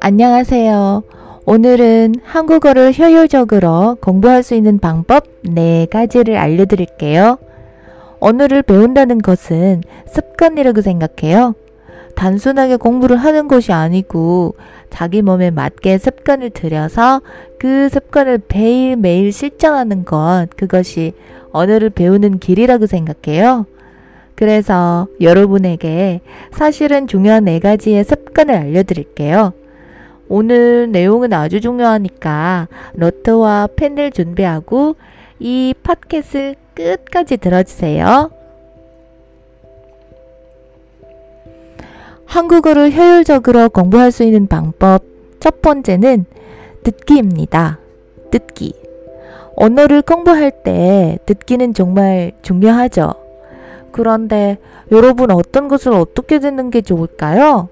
안녕하세요. 오늘은 한국어를 효율적으로 공부할 수 있는 방법 4가지를 알려드릴게요. 언어를 배운다는 것은 습관이라고 생각해요. 단순하게 공부를 하는 것이 아니고 자기 몸에 맞게 습관을 들여서 그 습관을 매일매일 실천하는 것, 그것이 언어를 배우는 길이라고 생각해요. 그래서 여러분에게 사실은 중요한 네 가지의 습관을 알려드릴게요. 오늘 내용은 아주 중요하니까 노트와 펜을 준비하고 이 팟캐스트를 끝까지 들어주세요. 한국어를 효율적으로 공부할 수 있는 방법 첫 번째는 듣기입니다. 듣기. 언어를 공부할 때 듣기는 정말 중요하죠. 그런데 여러분 어떤 것을 어떻게 듣는 게 좋을까요?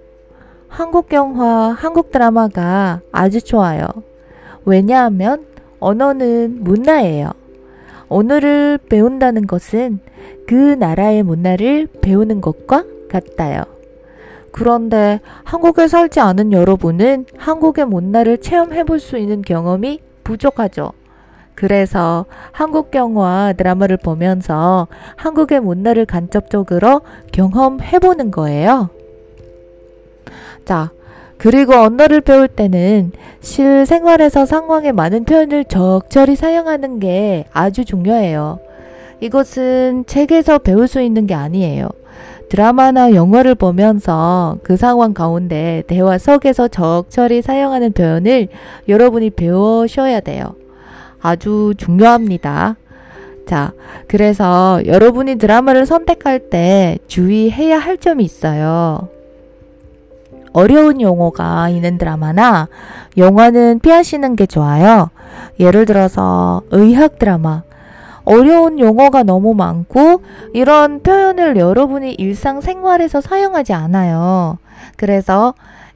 한국 영화, 한국 드라마가 아주 좋아요. 왜냐하면 언어는 문화예요. 언어를 배운다는 것은 그 나라의 문화를 배우는 것과 같아요. 그런데 한국에 살지 않은 여러분은 한국의 문화를 체험해 볼 수 있는 경험이 부족하죠. 그래서 한국 영화 드라마를 보면서 한국의 문화를 간접적으로 경험해 보는 거예요. 자, 그리고 언어를 배울 때는 실생활에서 상황에 많은 표현을 적절히 사용하는 게 아주 중요해요. 이것은 책에서 배울 수 있는 게 아니에요. 드라마나 영화를 보면서 그 상황 가운데 대화 속에서 적절히 사용하는 표현을 여러분이 배우셔야 돼요. 아주 중요합니다. 자, 그래서 여러분이 드라마를 선택할 때 주의해야 할 점이 있어요. 어려운 용어가 있는 드라마나 영화는 피하시는 게 좋아요. 예를 들어서 의학 드라마. 어려운 용어가 너무 많고 이런 표현을 여러분이 일상생활에서 사용하지 않아요. 그래서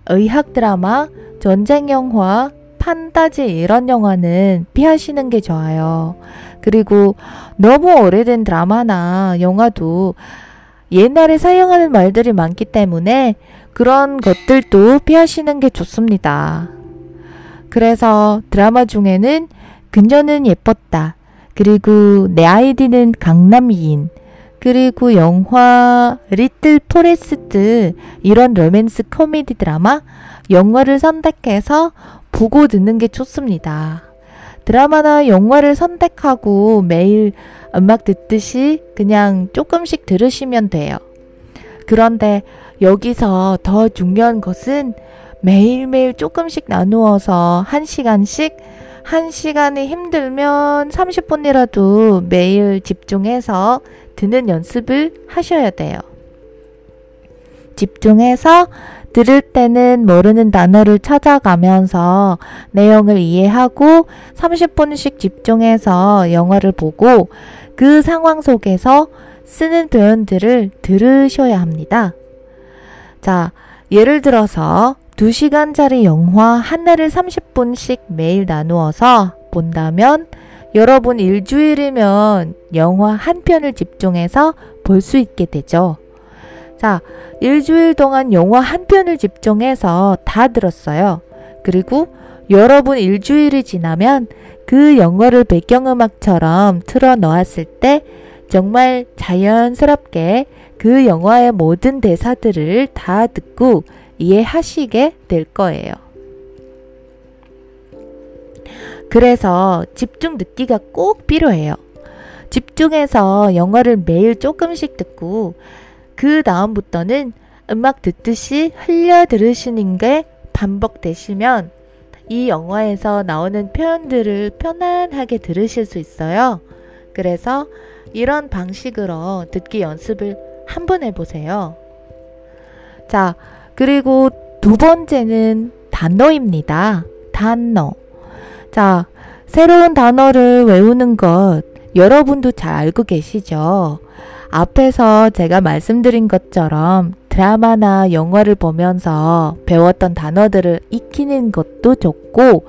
의학 드라마, 전쟁 영화, 판타지 이런 영화는 피하시는 게 좋아요. 그리고 너무 오래된 드라마나 영화도 옛날에 사용하는 말들이 많기 때문에 그런 것들도 피하시는 게 좋습니다. 그래서 드라마 중에는 그녀는 예뻤다. 그리고 내 아이디는 강남이인. 그리고 영화 리틀 포레스트 이런 로맨스 코미디 드라마 영화를 선택해서 보고 듣는 게 좋습니다. 드라마나 영화를 선택하고 매일 음악 듣듯이 그냥 조금씩 들으시면 돼요. 그런데 여기서 더 중요한 것은 매일매일 조금씩 나누어서 한 시간씩 한 시간이 힘들면 30분이라도 매일 집중해서 듣는 연습을 하셔야 돼요. 집중해서 들을 때는 모르는 단어를 찾아가면서 내용을 이해하고 30분씩 집중해서 영화를 보고 그 상황 속에서 쓰는 표현들을 들으셔야 합니다. 자, 예를 들어서 2시간짜리 영화 하나를 30분씩 매일 나누어서 본다면 여러분 일주일이면 영화 한 편을 집중해서 볼 수 있게 되죠. 자, 일주일 동안 영화 한 편을 집중해서 다 들었어요. 그리고 여러분 일주일이 지나면 그 영화를 배경음악처럼 틀어 놓았을 때 정말 자연스럽게 그 영화의 모든 대사들을 다 듣고 이해하시게 될 거예요. 그래서 집중 듣기가 꼭 필요해요. 집중해서 영화를 매일 조금씩 듣고 그 다음부터는 음악 듣듯이 흘려 들으시는 게 반복되시면 이 영화에서 나오는 표현들을 편안하게 들으실 수 있어요. 그래서 이런 방식으로 듣기 연습을 한 번 해보세요. 자, 그리고 두 번째는 단어입니다. 단어. 자, 새로운 단어를 외우는 것 여러분도 잘 알고 계시죠? 앞에서 제가 말씀드린 것처럼 드라마나 영화를 보면서 배웠던 단어들을 익히는 것도 좋고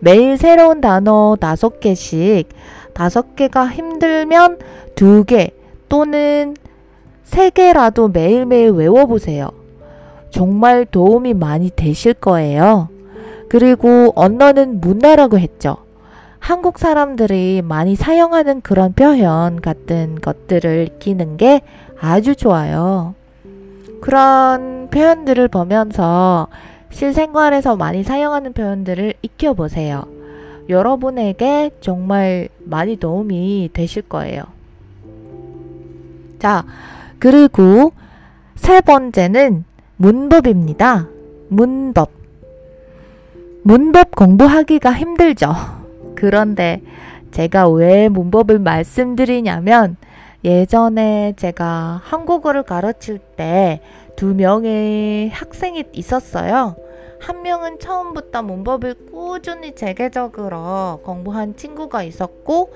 매일 새로운 단어 다섯 개씩 다섯 개가 힘들면 두 개 또는 세 개라도 매일매일 외워보세요. 정말 도움이 많이 되실 거예요. 그리고 언어는 문화라고 했죠. 한국 사람들이 많이 사용하는 그런 표현 같은 것들을 익히는 게 아주 좋아요. 그런 표현들을 보면서 실생활에서 많이 사용하는 표현들을 익혀보세요. 여러분에게 정말 많이 도움이 되실 거예요. 자, 그리고 세 번째는 문법입니다. 문법. 문법 공부하기가 힘들죠. 그런데 제가 왜 문법을 말씀드리냐면 예전에 제가 한국어를 가르칠 때 두 명의 학생이 있었어요. 한 명은 처음부터 문법을 꾸준히 재개적으로 공부한 친구가 있었고,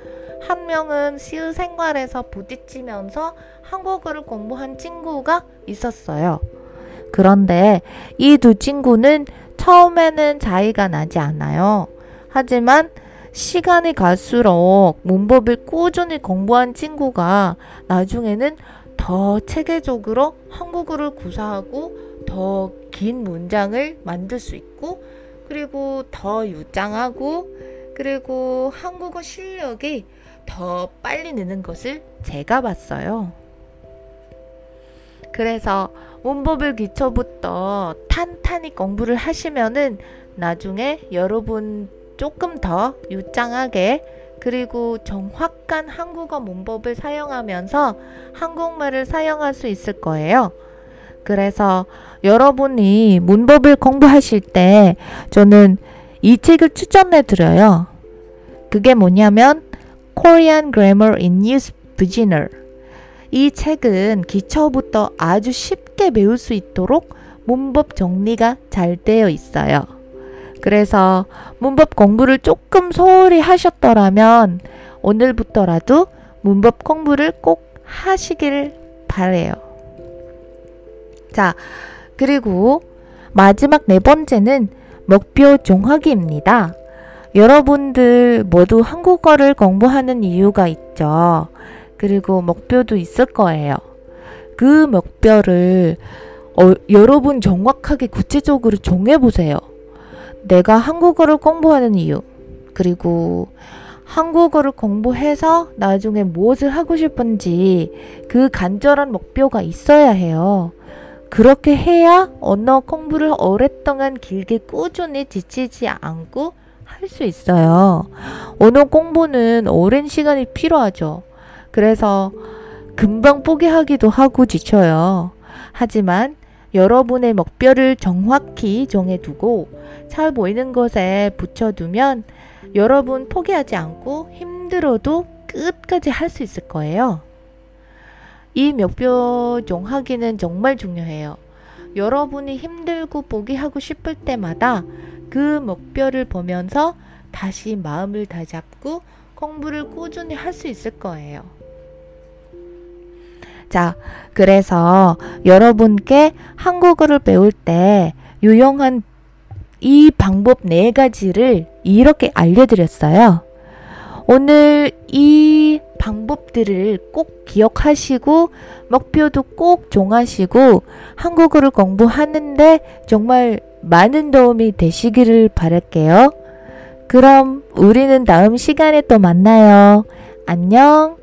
한 명은 실생활에서 부딪히면서 한국어를 공부한 친구가 있었어요. 그런데 이 두 친구는 처음에는 차이가 나지 않아요. 하지만 시간이 갈수록 문법을 꾸준히 공부한 친구가 나중에는 더 체계적으로 한국어를 구사하고 더 긴 문장을 만들 수 있고 그리고 더 유장하고 그리고 한국어 실력이 더 빨리 느는 것을 제가 봤어요. 그래서 문법을 기초부터 탄탄히 공부를 하시면은 나중에 여러분 조금 더 유창하게 그리고 정확한 한국어 문법을 사용하면서 한국말을 사용할 수 있을 거예요. 그래서 여러분이 문법을 공부하실 때 저는 이 책을 추천해 드려요. 그게 뭐냐면 Korean Grammar in Use Beginner. 이 책은 기초부터 아주 쉽게 배울 수 있도록 문법 정리가 잘 되어 있어요. 그래서 문법 공부를 조금 소홀히 하셨더라면 오늘부터라도 문법 공부를 꼭 하시길 바래요. 자, 그리고 마지막 네 번째는 목표 정하기입니다. 여러분들 모두 한국어를 공부하는 이유가 있죠. 그리고 목표도 있을 거예요. 그 목표를 어, 여러분 정확하게 구체적으로 정해보세요. 내가 한국어를 공부하는 이유, 그리고 한국어를 공부해서 나중에 무엇을 하고 싶은지 그 간절한 목표가 있어야 해요. 그렇게 해야 언어 공부를 오랫동안 길게 꾸준히 지치지 않고 할 수 있어요. 언어 공부는 오랜 시간이 필요하죠. 그래서 금방 포기하기도 하고 지쳐요. 하지만 여러분의 목표를 정확히 정해두고 잘 보이는 것에 붙여두면 여러분 포기하지 않고 힘들어도 끝까지 할 수 있을 거예요. 이 목표 정하기는 정말 중요해요. 여러분이 힘들고 포기하고 싶을 때마다 그 목표를 보면서 다시 마음을 다잡고 공부를 꾸준히 할 수 있을 거예요. 자, 그래서 여러분께 한국어를 배울 때 유용한 이 방법 네 가지를 이렇게 알려드렸어요. 오늘 이 방법들을 꼭 기억하시고 목표도 꼭 정하시고 한국어를 공부하는데 정말 많은 도움이 되시기를 바랄게요. 그럼 우리는 다음 시간에 또 만나요. 안녕.